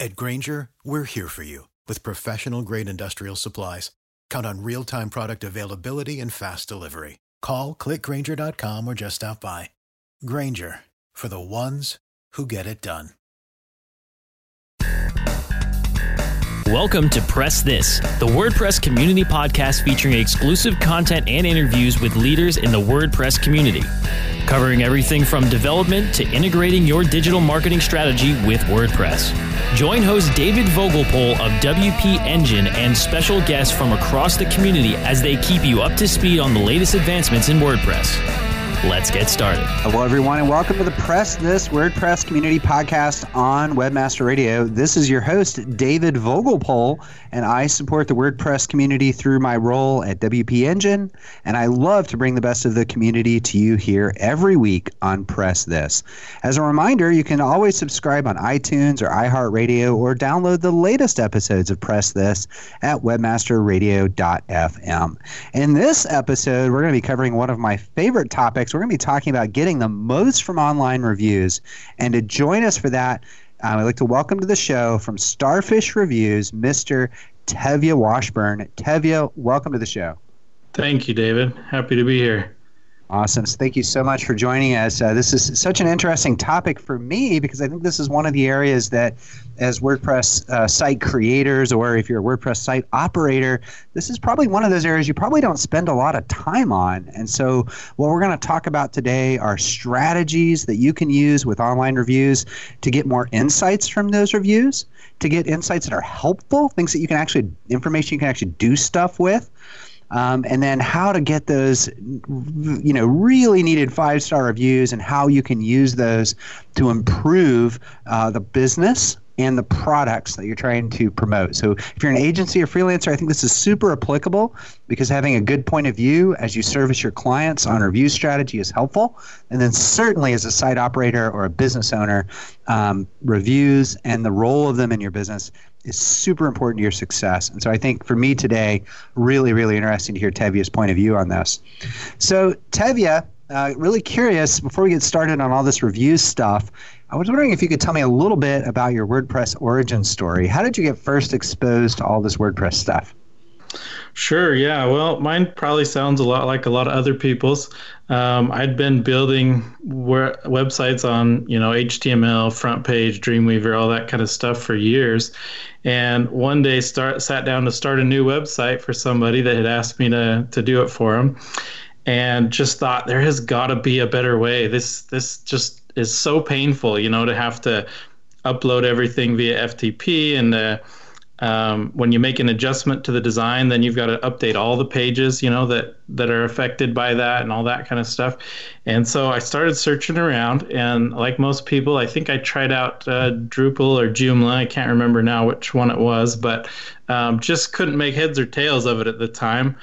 At Grainger, we're here for you with professional grade industrial supplies. Count on real time product availability and fast delivery. Call clickgrainger.com or just stop by. Grainger for the ones who get it done. Welcome to Press This, the WordPress community podcast featuring exclusive content and interviews with leaders in the WordPress community, covering everything from development to integrating your digital marketing strategy with WordPress. Join host David Vogelpohl of WP Engine and special guests from across the community as they keep you up to speed on the latest advancements in WordPress. Let's get started. Hello, everyone, and welcome to the Press This WordPress Community Podcast on Webmaster Radio. This is your host, David Vogelpohl, and I support the WordPress community through my role at WP Engine. And I love to bring the best of the community to you here every week on Press This. As a reminder, you can always subscribe on iTunes or iHeartRadio or download the latest episodes of Press This at webmasterradio.fm. In this episode, we're going to be covering one of my favorite topics we're going to be talking about getting the most from online reviews. And to join us for that, um, I'd like to welcome to the show from Starfish Reviews, Mr. Tevye Washburn. Tevye, welcome to the show. Thank you, David. Happy to be here. Awesome. So thank you so much for joining us. Uh, this is such an interesting topic for me because I think this is one of the areas that, as WordPress uh, site creators or if you're a WordPress site operator, this is probably one of those areas you probably don't spend a lot of time on. And so, what we're going to talk about today are strategies that you can use with online reviews to get more insights from those reviews, to get insights that are helpful, things that you can actually, information you can actually do stuff with um, and then how to get those, you know, really needed five star reviews and how you can use those to improve uh, the business and the products that you're trying to promote. So if you're an agency or freelancer, I think this is super applicable because having a good point of view as you service your clients on review strategy is helpful. And then certainly as a site operator or a business owner, um, reviews and the role of them in your business is super important to your success. And so I think for me today, really, really interesting to hear Tevye's point of view on this. So, Tevia, uh, really curious, before we get started on all this review stuff, I was wondering if you could tell me a little bit about your WordPress origin story. How did you get first exposed to all this WordPress stuff? Sure. Yeah. Well, mine probably sounds a lot like a lot of other people's. Um, I'd been building websites on, you know, HTML, front page, Dreamweaver, all that kind of stuff for years, and one day start sat down to start a new website for somebody that had asked me to to do it for them, and just thought there has got to be a better way. This this just is so painful, you know, to have to upload everything via FTP and. Uh, um, when you make an adjustment to the design, then you've got to update all the pages, you know, that that are affected by that and all that kind of stuff. And so I started searching around, and like most people, I think I tried out uh, Drupal or Joomla. I can't remember now which one it was, but um, just couldn't make heads or tails of it at the time.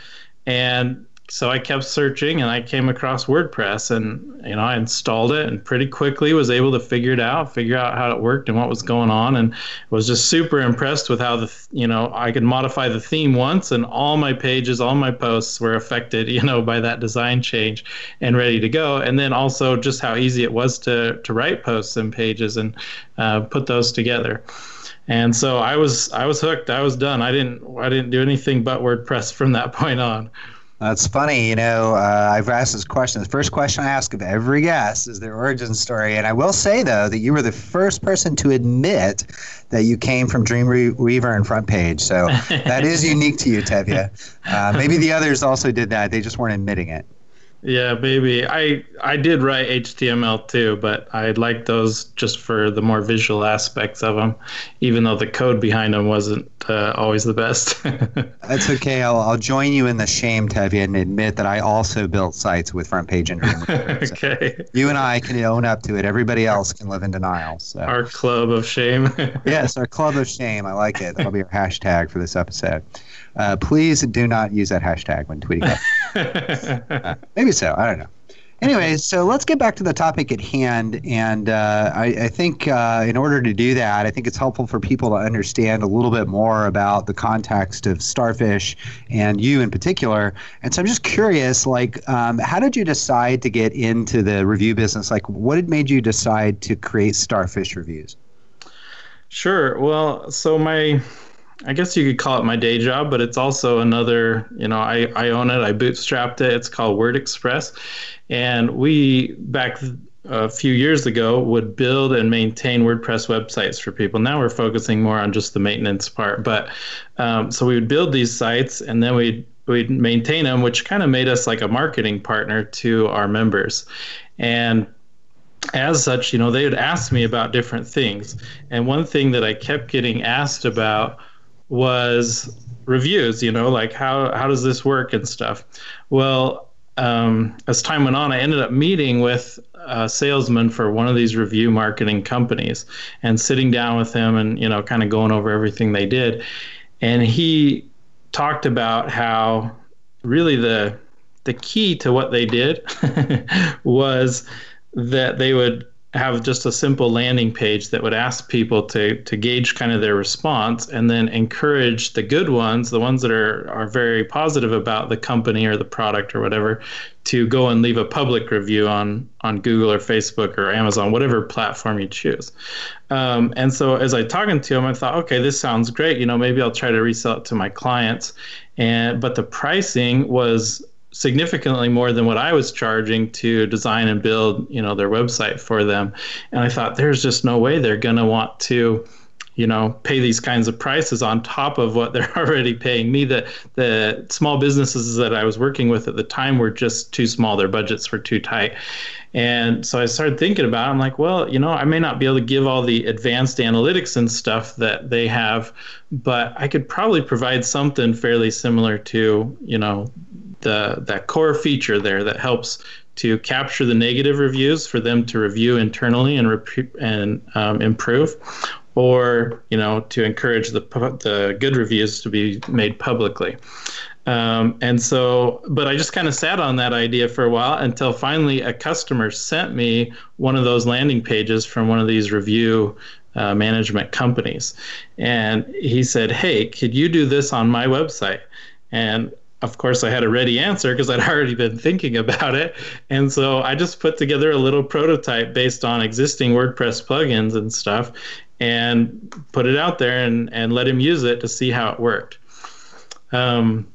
And so I kept searching and I came across WordPress and you know I installed it and pretty quickly was able to figure it out, figure out how it worked and what was going on and was just super impressed with how the you know I could modify the theme once and all my pages, all my posts were affected, you know, by that design change and ready to go. And then also just how easy it was to to write posts and pages and uh, put those together. and so I was I was hooked. I was done. I didn't I didn't do anything but WordPress from that point on. That's funny. You know, uh, I've asked this question. The first question I ask of every guest is their origin story. And I will say, though, that you were the first person to admit that you came from Dreamweaver and Front Page. So that is unique to you, Tevye. Uh, maybe the others also did that. They just weren't admitting it. Yeah, maybe. I I did write HTML too, but I liked those just for the more visual aspects of them, even though the code behind them wasn't uh, always the best. That's okay. I'll, I'll join you in the shame, Tevye, and admit that I also built sites with front page and so okay. You and I can own up to it. Everybody else can live in denial. So. Our club of shame. yes, our club of shame. I like it. That'll be our hashtag for this episode. Uh, please do not use that hashtag when tweeting. uh, maybe so. I don't know. Anyway, so let's get back to the topic at hand. And uh, I, I, think uh, in order to do that, I think it's helpful for people to understand a little bit more about the context of Starfish and you in particular. And so I'm just curious, like, um, how did you decide to get into the review business? Like, what had made you decide to create Starfish reviews? Sure. Well, so my I guess you could call it my day job, but it's also another, you know, I, I own it, I bootstrapped it. It's called Word Express. And we, back a few years ago, would build and maintain WordPress websites for people. Now we're focusing more on just the maintenance part. But um, so we would build these sites and then we'd, we'd maintain them, which kind of made us like a marketing partner to our members. And as such, you know, they would ask me about different things. And one thing that I kept getting asked about was reviews you know like how how does this work and stuff? Well um, as time went on i ended up meeting with a salesman for one of these review marketing companies and sitting down with him and you know kind of going over everything they did. And he talked about how really the the key to what they did was that they would have just a simple landing page that would ask people to to gauge kind of their response and then encourage the good ones the ones that are are very positive about the company or the product or whatever to go and leave a public review on on Google or Facebook or Amazon whatever platform you choose. Um, and so as I talking to him I thought okay this sounds great. You know maybe I'll try to resell it to my clients. And but the pricing was significantly more than what I was charging to design and build, you know, their website for them. And I thought there's just no way they're going to want to you know pay these kinds of prices on top of what they're already paying me the the small businesses that I was working with at the time were just too small their budgets were too tight and so I started thinking about it. I'm like well you know I may not be able to give all the advanced analytics and stuff that they have but I could probably provide something fairly similar to you know the that core feature there that helps to capture the negative reviews for them to review internally and rep- and um, improve, or you know to encourage the the good reviews to be made publicly. Um, and so, but I just kind of sat on that idea for a while until finally a customer sent me one of those landing pages from one of these review uh, management companies. And he said, Hey, could you do this on my website? And of course, I had a ready answer because I'd already been thinking about it. And so I just put together a little prototype based on existing WordPress plugins and stuff and put it out there and, and let him use it to see how it worked. Um,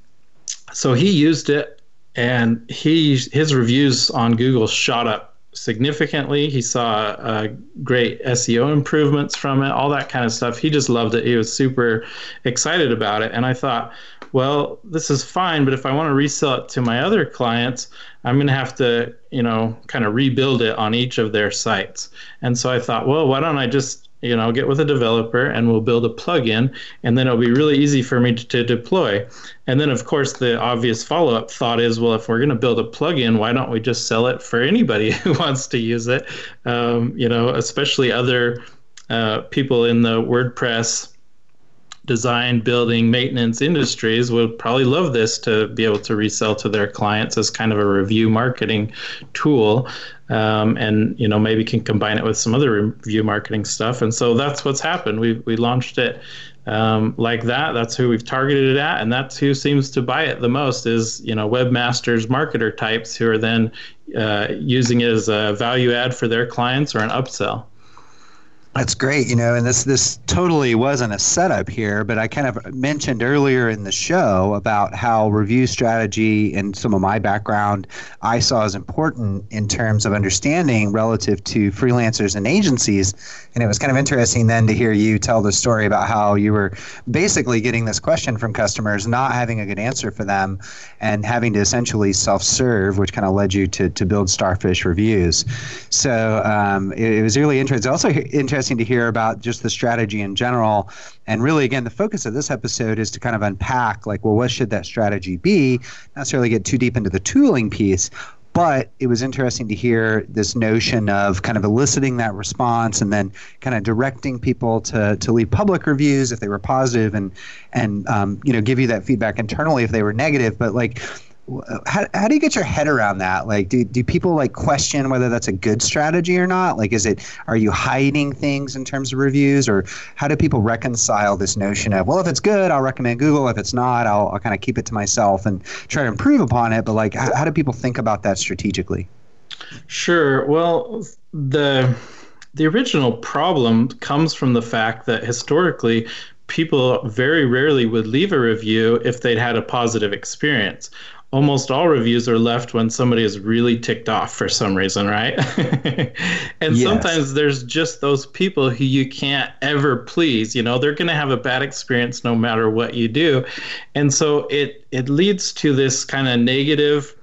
so he used it and he his reviews on Google shot up significantly. He saw uh, great SEO improvements from it, all that kind of stuff. He just loved it. He was super excited about it. And I thought, well, this is fine, but if I want to resell it to my other clients, I'm going to have to, you know, kind of rebuild it on each of their sites. And so I thought, well, why don't I just, you know, get with a developer and we'll build a plugin and then it'll be really easy for me to, to deploy. And then, of course, the obvious follow up thought is, well, if we're going to build a plugin, why don't we just sell it for anybody who wants to use it? Um, you know, especially other uh, people in the WordPress design, building, maintenance industries would probably love this to be able to resell to their clients as kind of a review marketing tool. Um, and you know maybe can combine it with some other review marketing stuff. And so that's what's happened. We we launched it um, like that. That's who we've targeted it at, and that's who seems to buy it the most. Is you know webmasters, marketer types who are then uh, using it as a value add for their clients or an upsell. That's great, you know, and this this totally wasn't a setup here, but I kind of mentioned earlier in the show about how review strategy and some of my background I saw as important in terms of understanding relative to freelancers and agencies, and it was kind of interesting then to hear you tell the story about how you were basically getting this question from customers, not having a good answer for them, and having to essentially self-serve, which kind of led you to to build Starfish reviews. So um, it, it was really interesting. Also interesting interesting to hear about just the strategy in general. And really, again, the focus of this episode is to kind of unpack, like, well, what should that strategy be? Not necessarily get too deep into the tooling piece, but it was interesting to hear this notion of kind of eliciting that response and then kind of directing people to, to leave public reviews if they were positive and and um, you know give you that feedback internally if they were negative but like how, how do you get your head around that? Like do, do people like question whether that's a good strategy or not? Like is it are you hiding things in terms of reviews? Or how do people reconcile this notion of well if it's good i'll recommend google. If it's not i'll, I'll kind of keep it to myself and try to improve upon it. But like how, how do people think about that strategically? Sure. Well the the original problem comes from the fact that historically people very rarely would leave a review if they'd had a positive experience almost all reviews are left when somebody is really ticked off for some reason, right? and yes. sometimes there's just those people who you can't ever please. You know, they're going to have a bad experience no matter what you do, and so it it leads to this kind of negative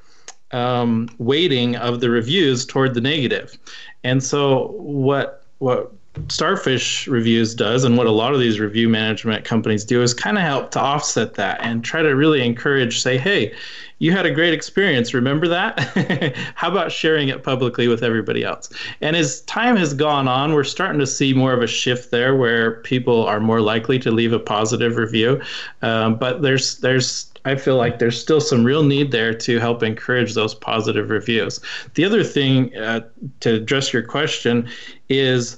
um, weighting of the reviews toward the negative. And so what what Starfish Reviews does, and what a lot of these review management companies do, is kind of help to offset that and try to really encourage, say, hey, you had a great experience. Remember that? How about sharing it publicly with everybody else? And as time has gone on, we're starting to see more of a shift there where people are more likely to leave a positive review. Um, but there's there's I feel like there's still some real need there to help encourage those positive reviews. The other thing uh, to address your question is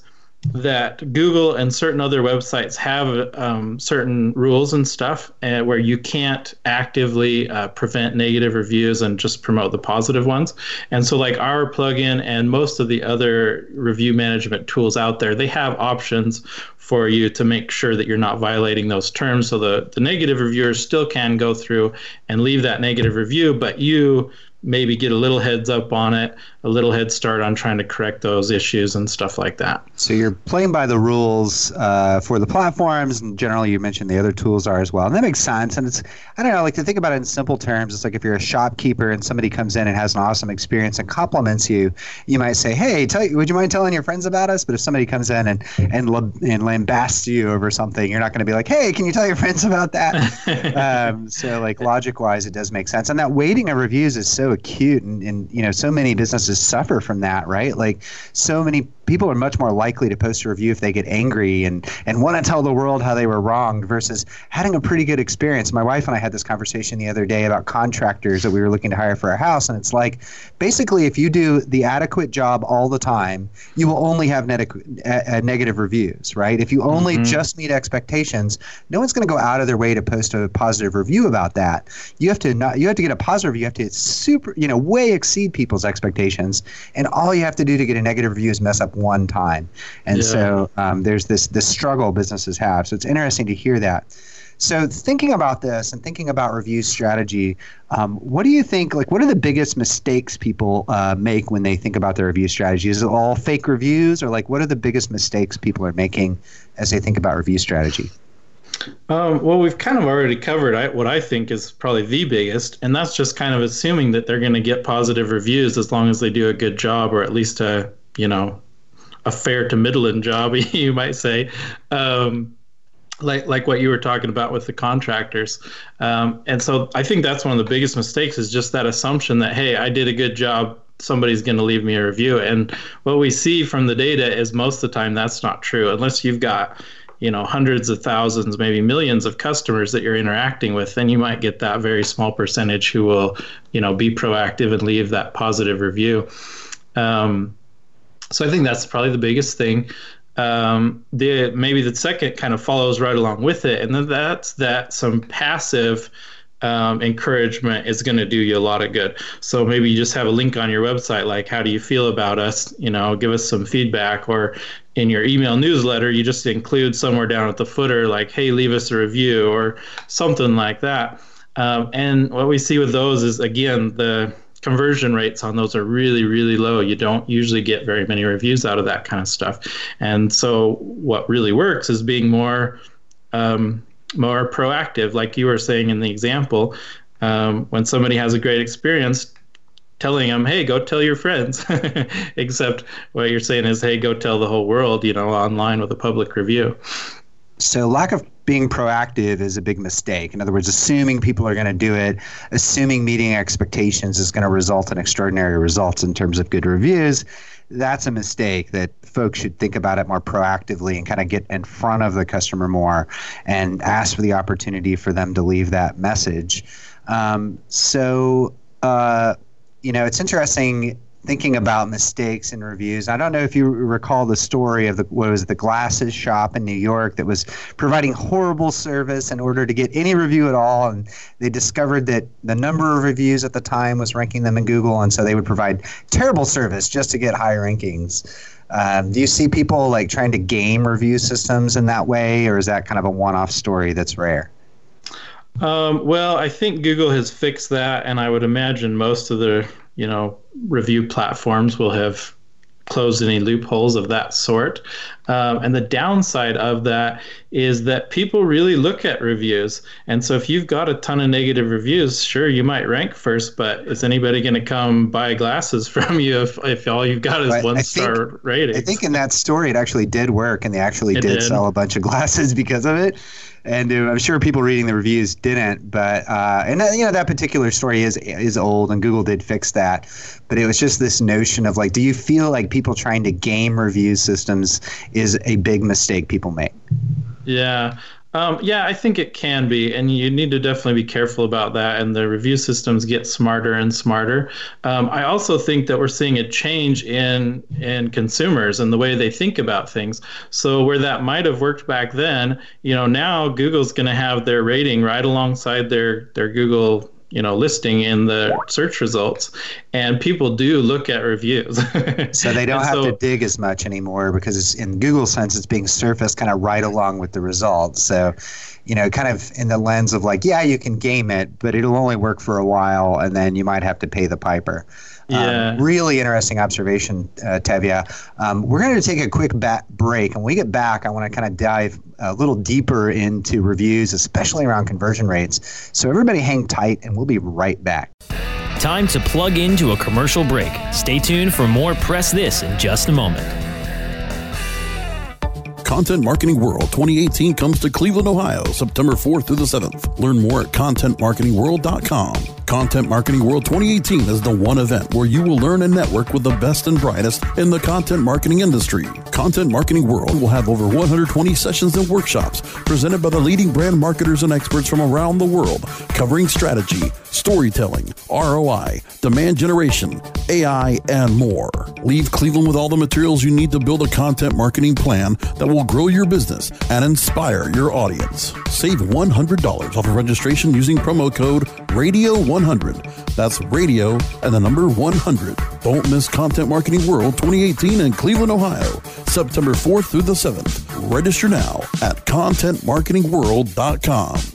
that Google and certain other websites have um, certain rules and stuff uh, where you can't actively uh, prevent negative reviews and just promote the positive ones. And so, like our plugin and most of the other review management tools out there, they have options for you to make sure that you're not violating those terms. So the, the negative reviewers still can go through and leave that negative review, but you maybe get a little heads up on it, a little head start on trying to correct those issues and stuff like that. So you're playing by the rules uh, for the platforms, and generally you mentioned the other tools are as well, and that makes sense. And it's I don't know, like to think about it in simple terms. It's like if you're a shopkeeper and somebody comes in and has an awesome experience and compliments you, you might say, "Hey, tell would you mind telling your friends about us?" But if somebody comes in and and and lambasts you over something, you're not going to be like, "Hey, can you tell your friends about that?" um, so like logic wise, it does make sense, and that weighting of reviews is so acute and, and you know so many businesses suffer from that right? Like so many people are much more likely to post a review if they get angry and and want to tell the world how they were wronged versus having a pretty good experience. My wife and I had this conversation the other day about contractors that we were looking to hire for our house, and it's like basically if you do the adequate job all the time, you will only have net- uh, negative reviews, right? If you only mm-hmm. just meet expectations, no one's going to go out of their way to post a positive review about that. You have to not you have to get a positive. Review. You have to super you know way exceed people's expectations, and all you have to do to get a negative review is mess up one time. And yeah. so um, there's this this struggle businesses have. So it's interesting to hear that. So thinking about this and thinking about review strategy, um, what do you think? Like, what are the biggest mistakes people uh, make when they think about their review strategy? Is it all fake reviews, or like, what are the biggest mistakes people are making as they think about review strategy? Um, well, we've kind of already covered what I think is probably the biggest, and that's just kind of assuming that they're going to get positive reviews as long as they do a good job, or at least a you know a fair to middling job, you might say. Um, like like what you were talking about with the contractors, um, and so I think that's one of the biggest mistakes is just that assumption that hey, I did a good job, somebody's going to leave me a review. And what we see from the data is most of the time that's not true, unless you've got you know hundreds of thousands, maybe millions of customers that you're interacting with. Then you might get that very small percentage who will you know be proactive and leave that positive review. Um, so I think that's probably the biggest thing. Um, the maybe the second kind of follows right along with it, and then that's that some passive um, encouragement is going to do you a lot of good. So maybe you just have a link on your website, like, how do you feel about us? You know, give us some feedback. Or in your email newsletter, you just include somewhere down at the footer, like, hey, leave us a review or something like that. Um, and what we see with those is, again, the conversion rates on those are really really low. You don't usually get very many reviews out of that kind of stuff. And so what really works is being more um, more proactive. Like you were saying in the example um, when somebody has a great experience telling them hey go tell your friends. Except what you're saying is hey go tell the whole world you know online with a public review. So lack of being proactive is a big mistake. In other words, assuming people are going to do it, assuming meeting expectations is going to result in extraordinary results in terms of good reviews, that's a mistake that folks should think about it more proactively and kind of get in front of the customer more and ask for the opportunity for them to leave that message. Um, so, uh, you know, it's interesting thinking about mistakes in reviews. I don't know if you recall the story of the what was the glasses shop in New York that was providing horrible service in order to get any review at all, and they discovered that the number of reviews at the time was ranking them in Google, and so they would provide terrible service just to get high rankings. Um, do you see people like trying to game review systems in that way, or is that kind of a one-off story that's rare? Um, well, I think Google has fixed that, and I would imagine most of the you know review platforms will have closed any loopholes of that sort. Um, and the downside of that is that people really look at reviews. And so if you've got a ton of negative reviews, sure, you might rank first, but is anybody going to come buy glasses from you if, if all you've got is but one star rating? I think in that story, it actually did work and they actually did, did, sell a bunch of glasses because of it and I'm sure people reading the reviews didn't. But uh, and uh, you know that particular story is is old, and Google did fix that. But it was just this notion of like, do you feel like people trying to game review systems is a big mistake people make? Yeah, um, yeah, I think it can be, and you need to definitely be careful about that. And the review systems get smarter and smarter. Um, I also think that we're seeing a change in in consumers and the way they think about things. So where that might have worked back then, you know, now Google's going to have their rating right alongside their their Google you know listing in the search results and people do look at reviews. So they don't have so, to dig as much anymore because it's in google sense it's being surfaced kind of right along with the results. So you know kind of in the lens of like yeah you can game it but it'll only work for a while and then you might have to pay the piper yeah. Um, really interesting observation, uh, Tevye. Um, we're going to take a quick bat break. And when we get back, I want to kind of dive a little deeper into reviews, especially around conversion rates. So everybody hang tight, and we'll be right back. Time to plug into a commercial break. Stay tuned for more Press This in just a moment. Content Marketing World 2018 comes to Cleveland, Ohio, September 4th through the 7th. Learn more at contentmarketingworld.com. Content Marketing World 2018 is the one event where you will learn and network with the best and brightest in the content marketing industry. Content Marketing World will have over 120 sessions and workshops presented by the leading brand marketers and experts from around the world, covering strategy, storytelling, ROI, demand generation, AI, and more. Leave Cleveland with all the materials you need to build a content marketing plan that will grow your business and inspire your audience. Save $100 off of registration using promo code RADIO100. That's radio and the number 100. Don't miss Content Marketing World 2018 in Cleveland, Ohio, September 4th through the 7th. Register now at contentmarketingworld.com.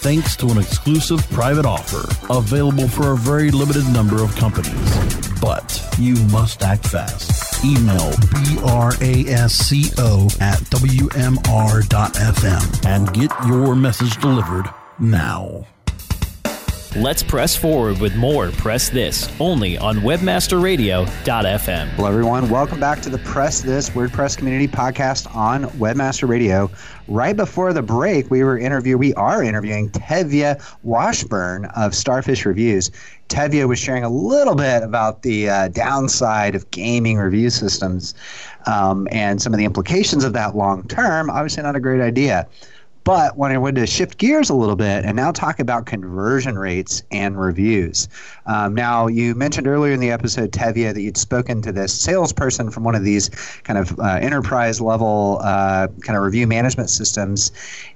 thanks to an exclusive private offer available for a very limited number of companies. But you must act fast. Email brasco at wmr.fm and get your message delivered now. Let's press forward with more Press This only on webmasterradio.fm. Hello, everyone. Welcome back to the Press This WordPress Community Podcast on Webmaster Radio. Right before the break, we were interview we are interviewing Tevye Washburn of Starfish Reviews. Tevye was sharing a little bit about the uh, downside of gaming review systems um, and some of the implications of that long term. Obviously, not a great idea. But when I wanted to shift gears a little bit and now talk about conversion rates and reviews. Um, now, you mentioned earlier in the episode, Tevye, that you'd spoken to this salesperson from one of these kind of uh, enterprise level uh, kind of review management systems.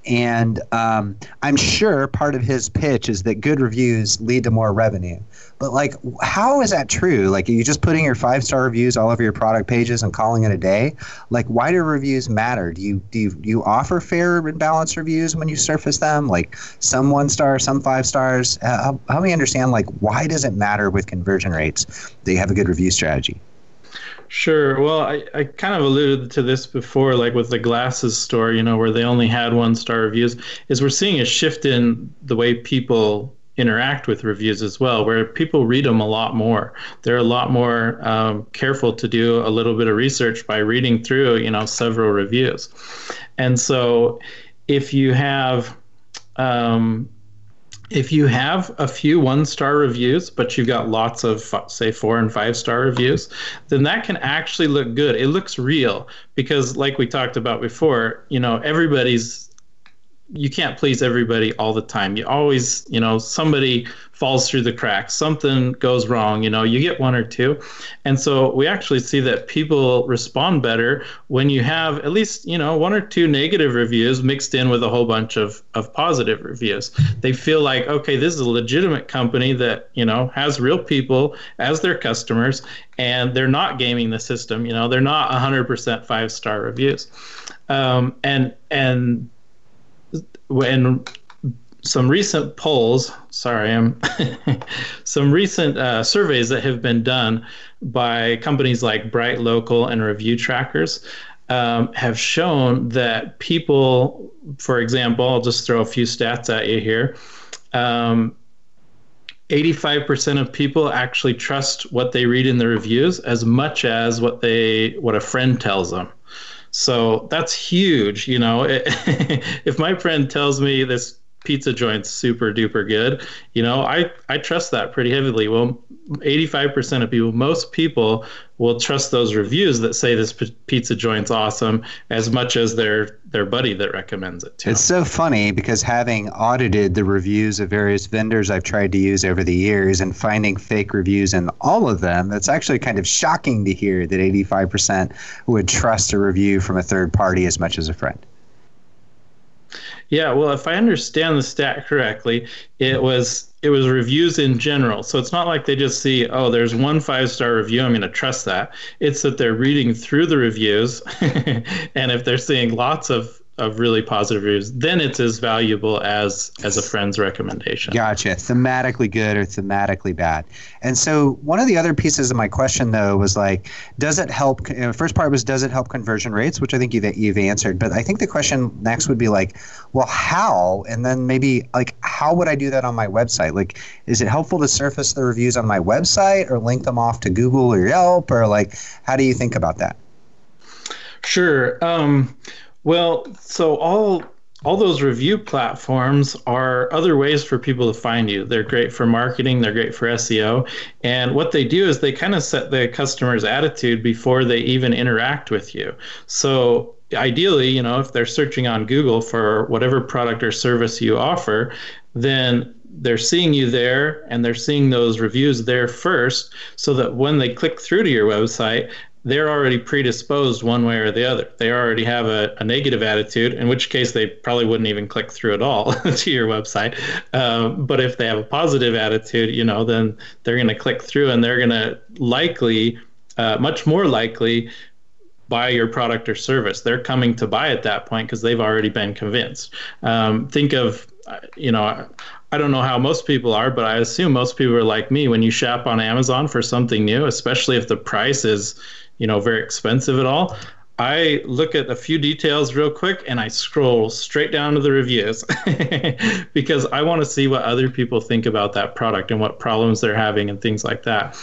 And um, I'm sure part of his pitch is that good reviews lead to more revenue. But like, how is that true? Like, are you just putting your five star reviews all over your product pages and calling it a day? Like, why do reviews matter? Do you do you, do you offer fair and balanced reviews when you surface them? Like some one star, some five stars. Uh, help me understand. Like, why does it matter with conversion rates that you have a good review strategy? Sure. Well, I, I kind of alluded to this before, like with the glasses store, you know, where they only had one star reviews, is we're seeing a shift in the way people interact with reviews as well, where people read them a lot more. They're a lot more um, careful to do a little bit of research by reading through, you know, several reviews. And so, if you have um, if you have a few one star reviews, but you've got lots of, say, four and five star reviews, then that can actually look good. It looks real because, like we talked about before, you know, everybody's you can't please everybody all the time. You always, you know, somebody falls through the cracks, something goes wrong, you know, you get one or two. And so we actually see that people respond better when you have at least, you know, one or two negative reviews mixed in with a whole bunch of, of positive reviews. They feel like, okay, this is a legitimate company that, you know, has real people as their customers and they're not gaming the system, you know, they're not 100% five star reviews. Um, and, and, when some recent polls, sorry, I'm some recent uh, surveys that have been done by companies like Bright Local and Review Trackers um, have shown that people, for example, I'll just throw a few stats at you here. Um, 85% of people actually trust what they read in the reviews as much as what they what a friend tells them. So that's huge. You know, if my friend tells me this pizza joint's super duper good, you know, I, I trust that pretty heavily. Well, 85% of people, most people will trust those reviews that say this p- pizza joint's awesome as much as their their buddy that recommends it to It's so funny because having audited the reviews of various vendors I've tried to use over the years and finding fake reviews in all of them, it's actually kind of shocking to hear that 85% would trust a review from a third party as much as a friend. Yeah, well, if I understand the stat correctly, it was it was reviews in general. So it's not like they just see, oh, there's one five star review, I'm going to trust that. It's that they're reading through the reviews, and if they're seeing lots of of really positive reviews, then it's as valuable as as a friend's recommendation. Gotcha. Thematically good or thematically bad. And so one of the other pieces of my question though was like, does it help? You know, first part was does it help conversion rates, which I think you've you've answered. But I think the question next would be like, well, how? And then maybe like, how would I do that on my website? Like, is it helpful to surface the reviews on my website or link them off to Google or Yelp or like, how do you think about that? Sure. Um, well, so all all those review platforms are other ways for people to find you. They're great for marketing, they're great for SEO. And what they do is they kind of set the customer's attitude before they even interact with you. So ideally, you know, if they're searching on Google for whatever product or service you offer, then they're seeing you there and they're seeing those reviews there first so that when they click through to your website they're already predisposed one way or the other. They already have a, a, negative attitude, in which case they probably wouldn't even click through at all to your website. Um, but if they have a positive attitude, you know, then they're going to click through and they're going to likely, uh, much more likely, buy your product or service. They're coming to buy at that point because they've already been convinced. Um, think of, you know, I don't know how most people are, but I assume most people are like me. When you shop on Amazon for something new, especially if the price is, you know, very expensive at all, I look at a few details real quick and I scroll straight down to the reviews because I want to see what other people think about that product and what problems they're having and things like that.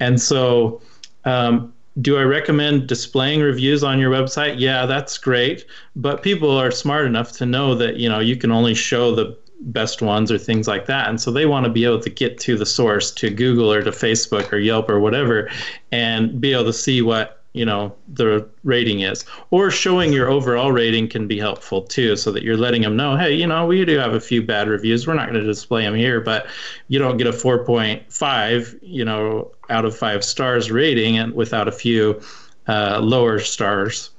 And so, um, do I recommend displaying reviews on your website? Yeah, that's great. But people are smart enough to know that, you know, you can only show the best ones or things like that. And so they want to be able to get to the source, to Google or to Facebook or Yelp or whatever, and be able to see what you know the rating is. Or showing your overall rating can be helpful too so that you're letting them know hey you know we do have a few bad reviews. We're not going to display them here but you don't get a 4.5 you know out of 5 stars rating and without a few uh, lower stars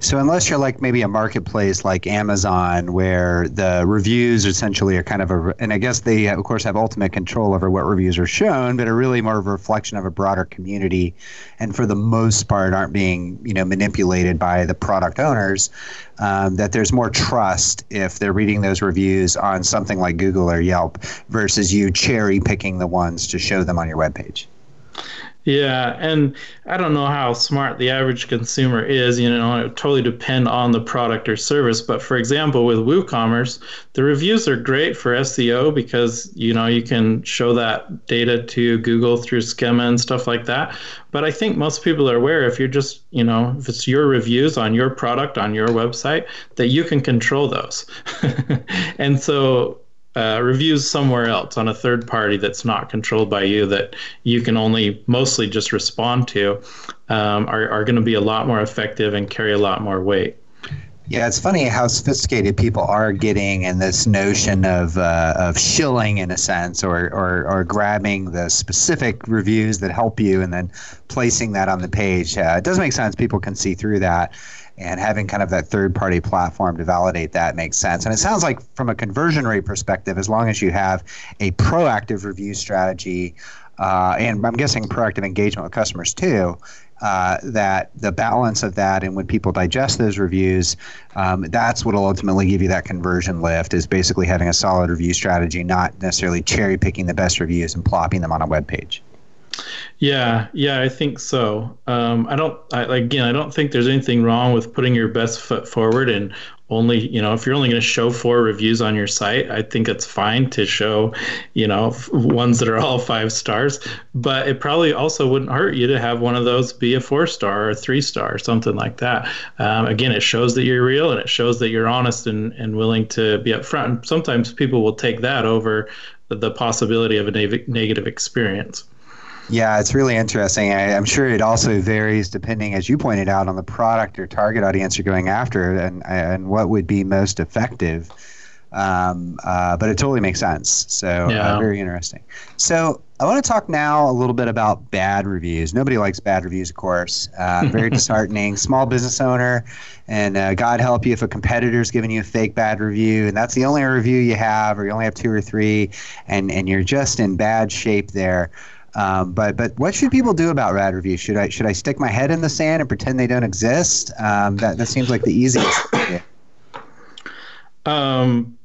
so unless you're like maybe a marketplace like Amazon, where the reviews essentially are kind of a, and I guess they of course have ultimate control over what reviews are shown, but are really more of a reflection of a broader community, and for the most part aren't being you know manipulated by the product owners. Um, that there's more trust if they're reading those reviews on something like Google or Yelp versus you cherry picking the ones to show them on your webpage. Yeah, and I don't know how smart the average consumer is. You know, it totally depend on the product or service. But for example, with WooCommerce, the reviews are great for SEO because you know you can show that data to Google through Schema and stuff like that. But I think most people are aware if you're just you know if it's your reviews on your product on your website that you can control those. and so uh, reviews somewhere else on a third party that's not controlled by you that you can only mostly just respond to um, are, are going to be a lot more effective and carry a lot more weight. Yeah, it's funny how sophisticated people are getting in this notion of uh, of shilling in a sense, or, or or grabbing the specific reviews that help you and then placing that on the page. Uh, it does make sense. People can see through that and having kind of that third party platform to validate that makes sense. And it sounds like from a conversion rate perspective, as long as you have a proactive review strategy, uh, and I'm guessing proactive engagement with customers too, uh, that the balance of that and when people digest those reviews, um, that's what will ultimately give you that conversion lift is basically having a solid review strategy, not necessarily cherry picking the best reviews and plopping them on a web page. Yeah, yeah, I think so. Um, I don't. I, again, I don't think there's anything wrong with putting your best foot forward and only, you know, if you're only going to show four reviews on your site, I think it's fine to show, you know, ones that are all five stars. But it probably also wouldn't hurt you to have one of those be a four star or a three star or something like that. Um, again, it shows that you're real and it shows that you're honest and, and willing to be upfront. And sometimes people will take that over the possibility of a negative experience. Yeah, it's really interesting. I, am sure it also varies depending, as you pointed out, on the product or target audience you're going after and, and what would be most effective. Um, uh, but it totally makes sense. So, uh, yeah. uh, very interesting. So, I want to talk now a little bit about bad reviews. Nobody likes bad reviews, of course. Uh, very disheartening. Small business owner, and uh, God help you if a competitor's giving you a fake bad review, and that's the only review you have, or you only have two or three, and, and you're just in bad shape there. Um, but but what should people do about rad reviews? Should I should I stick my head in the sand and pretend they don't exist? Um, that that seems like the easiest. Um,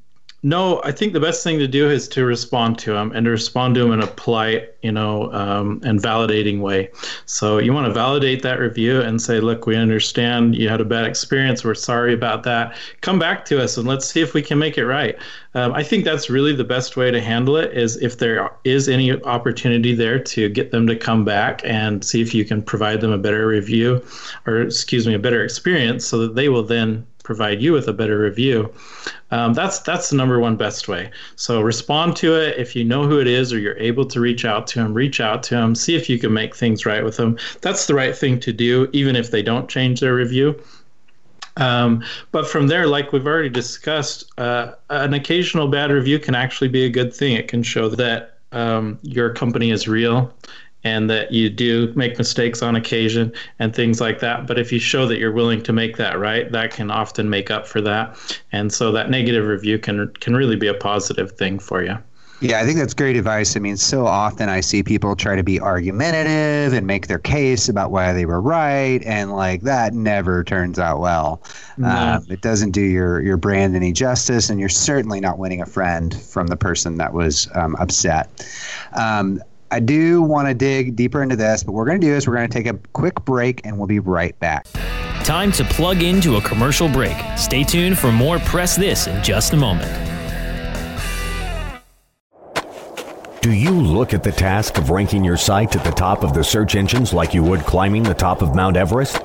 no, I think the best thing to do is to respond to them and to respond to them in a polite, you know, um, and validating way. So you want to validate that review and say, look, we understand you had a bad experience. We're sorry about that. Come back to us and let's see if we can make it right. Um, I think that's really the best way to handle it is if there is any opportunity there to get them to come back and see if you can provide them a better review or, excuse me, a better experience so that they will then provide you with a better review. Um, that's that's the number one best way. So respond to it if you know who it is or you're able to reach out to them. Reach out to them. See if you can make things right with them. That's the right thing to do, even if they don't change their review. Um, but from there, like we've already discussed, uh, an occasional bad review can actually be a good thing. It can show that um, your company is real and that you do make mistakes on occasion and things like that. But if you show that you're willing to make that right, that can often make up for that. And so that negative review can can really be a positive thing for you. Yeah, I think that's great advice. I mean, so often I see people try to be argumentative and make their case about why they were right, and like that never turns out well. No. Um, it doesn't do your your brand any justice, and you're certainly not winning a friend from the person that was um, upset. Um, I do want to dig deeper into this, but what we're going to do is we're going to take a quick break, and we'll be right back. Time to plug into a commercial break. Stay tuned for more Press This in just a moment. Do you look at the task of ranking your site at the top of the search engines like you would climbing the top of Mount Everest?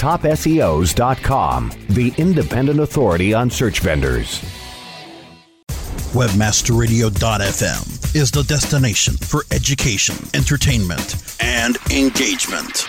TopSEOs.com, the independent authority on search vendors. WebmasterRadio.fm is the destination for education, entertainment, and engagement.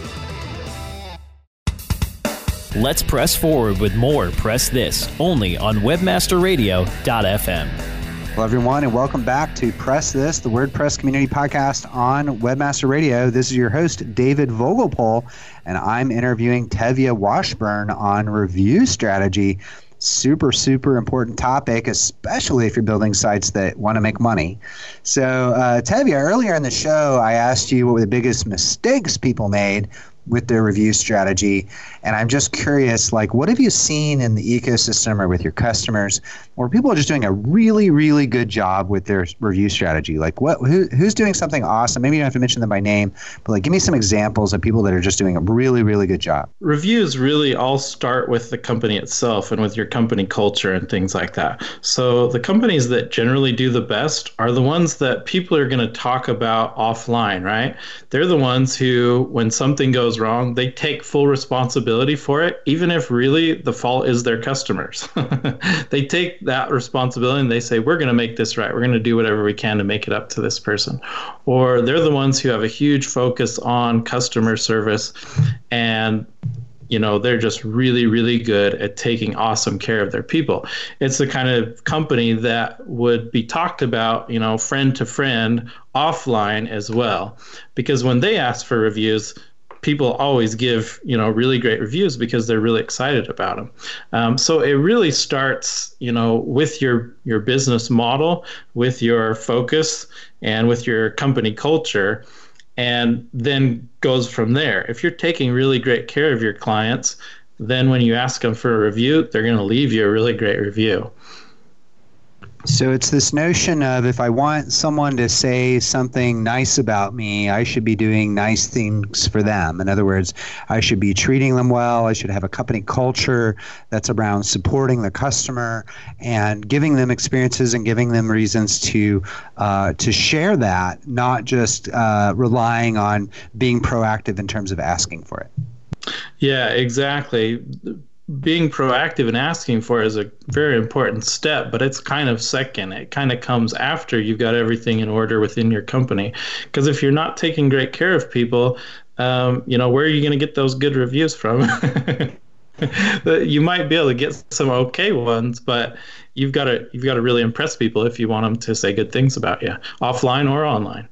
Let's press forward with more Press This only on WebmasterRadio.fm. Hello, everyone, and welcome back to Press This, the WordPress community podcast on Webmaster Radio. This is your host, David Vogelpohl, and I'm interviewing Tevye Washburn on review strategy. Super, super important topic, especially if you're building sites that want to make money. So, uh, Tevye, earlier in the show, I asked you what were the biggest mistakes people made with their review strategy. And I'm just curious, like, what have you seen in the ecosystem or with your customers where people are just doing a really, really good job with their review strategy? Like, what who, who's doing something awesome? Maybe you don't have to mention them by name, but like, give me some examples of people that are just doing a really, really good job. Reviews really all start with the company itself and with your company culture and things like that. So the companies that generally do the best are the ones that people are going to talk about offline, right? They're the ones who, when something goes wrong, they take full responsibility for it, even if really the fault is their customers. they take that responsibility and they say, We're going to make this right. We're going to do whatever we can to make it up to this person. Or they're the ones who have a huge focus on customer service and you know they're just really really good at taking awesome care of their people it's the kind of company that would be talked about you know friend to friend offline as well because when they ask for reviews people always give you know really great reviews because they're really excited about them. Um, so it really starts you know with your your business model, with your focus, and with your company culture, and then goes from there. If you're taking really great care of your clients, then when you ask them for a review, they're going to leave you a really great review. So it's this notion of if I want someone to say something nice about me, I should be doing nice things for them. In other words, I should be treating them well. I should have a company culture that's around supporting the customer and giving them experiences and giving them reasons to uh, to share that, not just uh, relying on being proactive in terms of asking for it. Yeah, exactly being proactive and asking for is a very important step, but it's kind of second. It kind of comes after you've got everything in order within your company. Because if you're not taking great care of people, um, you know, where are you going to get those good reviews from? you might be able to get some okay ones, but you've got to you've got to really impress people if you want them to say good things about you, offline or online.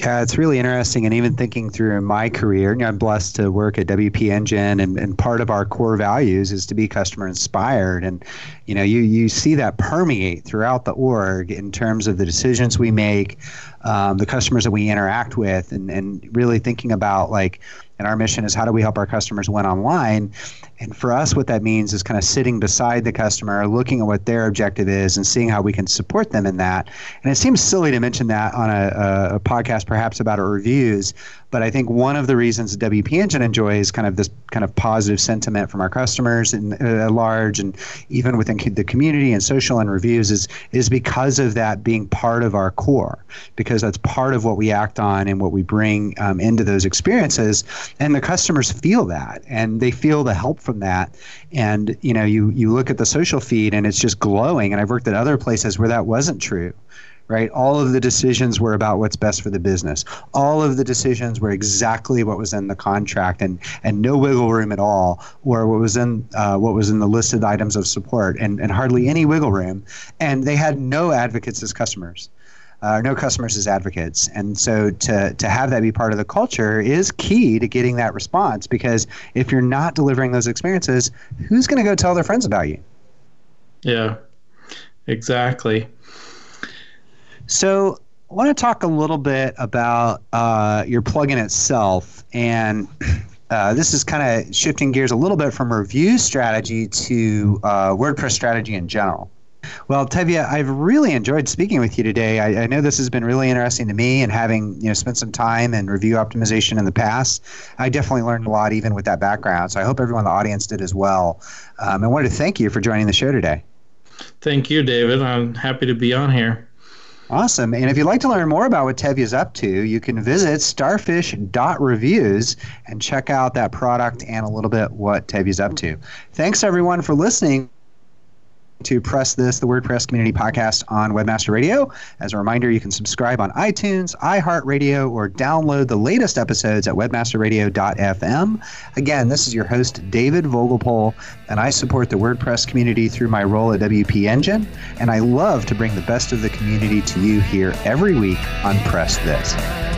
Yeah, it's really interesting. And even thinking through my career, you know, I'm blessed to work at WP Engine, and, and part of our core values is to be customer inspired. And, you know, you, you see that permeate throughout the org in terms of the decisions we make, um, the customers that we interact with, and, and really thinking about like, and our mission is how do we help our customers win online? And for us, what that means is kind of sitting beside the customer, looking at what their objective is, and seeing how we can support them in that. And it seems silly to mention that on a, a podcast, perhaps about our reviews, but I think one of the reasons WP Engine enjoys kind of this kind of positive sentiment from our customers and uh, large, and even within the community and social and reviews, is is because of that being part of our core, because that's part of what we act on and what we bring um, into those experiences, and the customers feel that, and they feel the help from that, and you know, you you look at the social feed and it's just glowing, and I've worked at other places where that wasn't true right? All of the decisions were about what's best for the business. All of the decisions were exactly what was in the contract, and and no wiggle room at all, or what was in uh, what was in the listed items of support, and and hardly any wiggle room. And they had no advocates as customers. Uh, no customers as advocates. And so to, to have that be part of the culture is key to getting that response because if you're not delivering those experiences, who's going to go tell their friends about you? Yeah, exactly. So I want to talk a little bit about uh, your plugin itself, and uh, this is kind of shifting gears a little bit from review strategy to uh, WordPress strategy in general. Well, Tevye, I've really enjoyed speaking with you today. I, I, know this has been really interesting to me, and having you know spent some time in review optimization in the past, I definitely learned a lot even with that background. So I hope everyone in the audience did as well. Um, I wanted to thank you for joining the show today. Thank you, David. I'm happy to be on here. Awesome. And if you'd like to learn more about what Tevye is up to, you can visit starfish.reviews and check out that product and a little bit what Tevye is up to. Thanks, everyone, for listening to Press This, the WordPress Community Podcast on Webmaster Radio. As a reminder, you can subscribe on iTunes, iHeartRadio, or download the latest episodes at webmasterradio.fm. Again, this is your host, David Vogelpohl, and I support the WordPress community through my role at WP Engine, and I love to bring the best of the community to you here every week on Press This.